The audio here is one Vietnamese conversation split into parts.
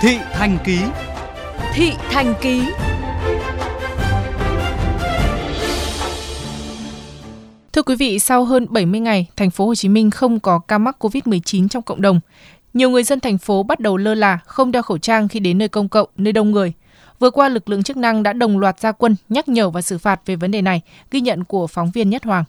Thị Thành Ký Thị Thành Ký Thưa quý vị, sau hơn 70 ngày, thành phố Hồ Chí Minh không có ca mắc COVID-19 trong cộng đồng. Nhiều người dân thành phố bắt đầu lơ là, không đeo khẩu trang khi đến nơi công cộng, nơi đông người. Vừa qua, lực lượng chức năng đã đồng loạt ra quân nhắc nhở và xử phạt về vấn đề này, ghi nhận của phóng viên Nhất Hoàng.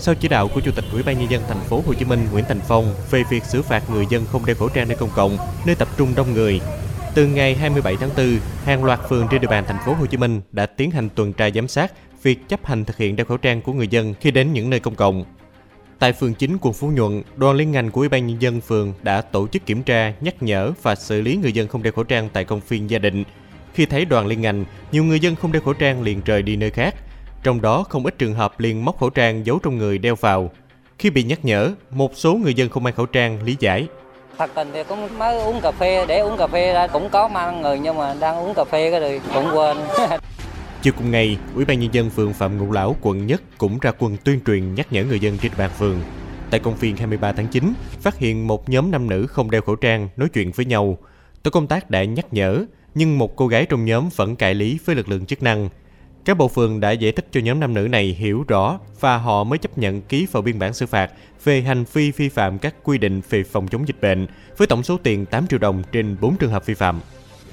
Sau chỉ đạo của Chủ tịch Ủy ban nhân dân thành phố Hồ Chí Minh Nguyễn Thành Phong về việc xử phạt người dân không đeo khẩu trang nơi công cộng, nơi tập trung đông người, từ ngày 27 tháng 4, hàng loạt phường trên địa bàn thành phố Hồ Chí Minh đã tiến hành tuần tra giám sát việc chấp hành thực hiện đeo khẩu trang của người dân khi đến những nơi công cộng. Tại phường 9 quận Phú Nhuận, đoàn liên ngành của Ủy ban nhân dân phường đã tổ chức kiểm tra, nhắc nhở và xử lý người dân không đeo khẩu trang tại công viên gia đình. Khi thấy đoàn liên ngành, nhiều người dân không đeo khẩu trang liền rời đi nơi khác. Trong đó không ít trường hợp liền móc khẩu trang giấu trong người đeo vào. Khi bị nhắc nhở, một số người dân không mang khẩu trang lý giải thật tình thì cũng mới uống cà phê để uống cà phê ra cũng có mang người nhưng mà đang uống cà phê cái rồi cũng quên Chiều cùng ngày, Ủy ban nhân dân phường Phạm Ngũ Lão, quận Nhất cũng ra quân tuyên truyền nhắc nhở người dân trên bàn phường. Tại công viên 23 tháng 9, phát hiện một nhóm nam nữ không đeo khẩu trang nói chuyện với nhau. Tổ công tác đã nhắc nhở, nhưng một cô gái trong nhóm vẫn cãi lý với lực lượng chức năng. Các bộ phường đã giải thích cho nhóm nam nữ này hiểu rõ và họ mới chấp nhận ký vào biên bản xử phạt về hành vi vi phạm các quy định về phòng chống dịch bệnh với tổng số tiền 8 triệu đồng trên 4 trường hợp vi phạm.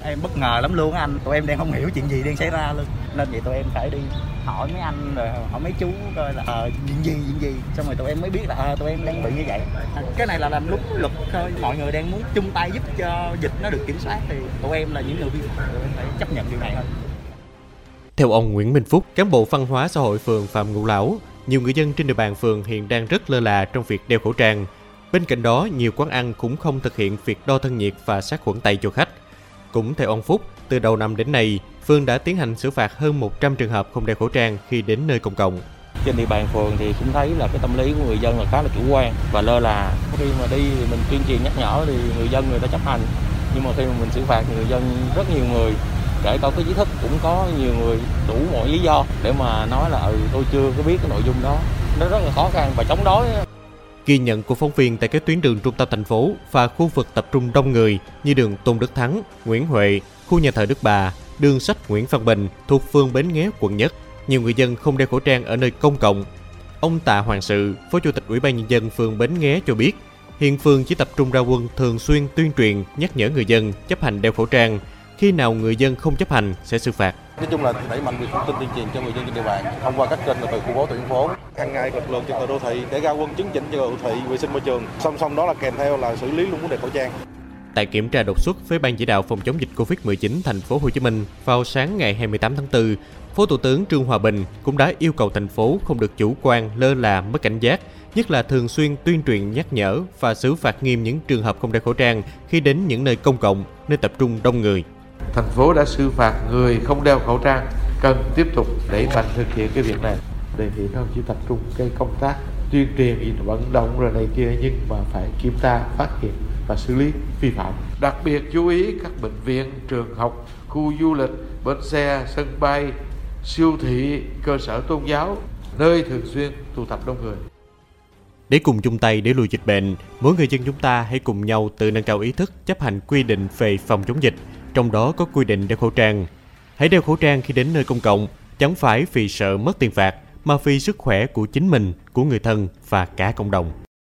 Em bất ngờ lắm luôn anh, tụi em đang không hiểu chuyện gì đang xảy ra luôn. Nên vậy tụi em phải đi hỏi mấy anh rồi hỏi mấy chú coi là ờ chuyện gì chuyện gì. Xong rồi tụi em mới biết là ờ tụi em đang bị như vậy. Cái này là làm lúc luật thôi. Mọi người đang muốn chung tay giúp cho dịch nó được kiểm soát thì tụi em là những người vi phạm tụi em phải chấp nhận điều này thôi theo ông Nguyễn Minh Phúc, cán bộ văn hóa xã hội phường Phạm Ngũ Lão, nhiều người dân trên địa bàn phường hiện đang rất lơ là trong việc đeo khẩu trang. Bên cạnh đó, nhiều quán ăn cũng không thực hiện việc đo thân nhiệt và sát khuẩn tay cho khách. Cũng theo ông Phúc, từ đầu năm đến nay, phường đã tiến hành xử phạt hơn 100 trường hợp không đeo khẩu trang khi đến nơi công cộng. Trên địa bàn phường thì cũng thấy là cái tâm lý của người dân là khá là chủ quan và lơ là. Khi mà đi thì mình tuyên truyền nhắc nhở thì người dân người ta chấp hành. Nhưng mà khi mà mình xử phạt thì người dân rất nhiều người kể coi cái trí thức cũng có nhiều người đủ mọi lý do để mà nói là ừ tôi chưa có biết cái nội dung đó nó rất là khó khăn và chống đối Ghi nhận của phóng viên tại các tuyến đường trung tâm thành phố và khu vực tập trung đông người như đường Tôn Đức Thắng, Nguyễn Huệ, khu nhà thờ Đức Bà, đường sách Nguyễn Văn Bình thuộc phường Bến Nghé, quận Nhất. Nhiều người dân không đeo khẩu trang ở nơi công cộng. Ông Tạ Hoàng Sự, Phó Chủ tịch Ủy ban Nhân dân phường Bến Nghé cho biết, hiện phường chỉ tập trung ra quân thường xuyên tuyên truyền, nhắc nhở người dân chấp hành đeo khẩu trang, khi nào người dân không chấp hành sẽ xử phạt. Nói chung là đẩy mạnh việc thông tin tuyên truyền cho người dân trên địa bàn thông qua các kênh từ khu phố, tuyển phố. Hàng ngày lực lượng trật tự đô thị để ra quân chứng chỉnh cho đô thị vệ sinh môi trường. Song song đó là kèm theo là xử lý luôn vấn đề khẩu trang. Tại kiểm tra đột xuất với ban chỉ đạo phòng chống dịch Covid-19 thành phố Hồ Chí Minh vào sáng ngày 28 tháng 4, Phó Thủ tướng Trương Hòa Bình cũng đã yêu cầu thành phố không được chủ quan, lơ là, mất cảnh giác, nhất là thường xuyên tuyên truyền nhắc nhở và xử phạt nghiêm những trường hợp không đeo khẩu trang khi đến những nơi công cộng, nơi tập trung đông người thành phố đã xử phạt người không đeo khẩu trang cần tiếp tục đẩy mạnh thực hiện cái việc này. Đề nghị các ông chỉ tập trung cái công tác tuyên truyền vận động rồi này kia nhưng mà phải kiểm tra phát hiện và xử lý vi phạm. Đặc biệt chú ý các bệnh viện trường học khu du lịch bến xe sân bay siêu thị cơ sở tôn giáo nơi thường xuyên tụ tập đông người. Để cùng chung tay để lùi dịch bệnh, mỗi người dân chúng ta hãy cùng nhau tự nâng cao ý thức chấp hành quy định về phòng chống dịch, trong đó có quy định đeo khẩu trang. Hãy đeo khẩu trang khi đến nơi công cộng, chẳng phải vì sợ mất tiền phạt, mà vì sức khỏe của chính mình, của người thân và cả cộng đồng.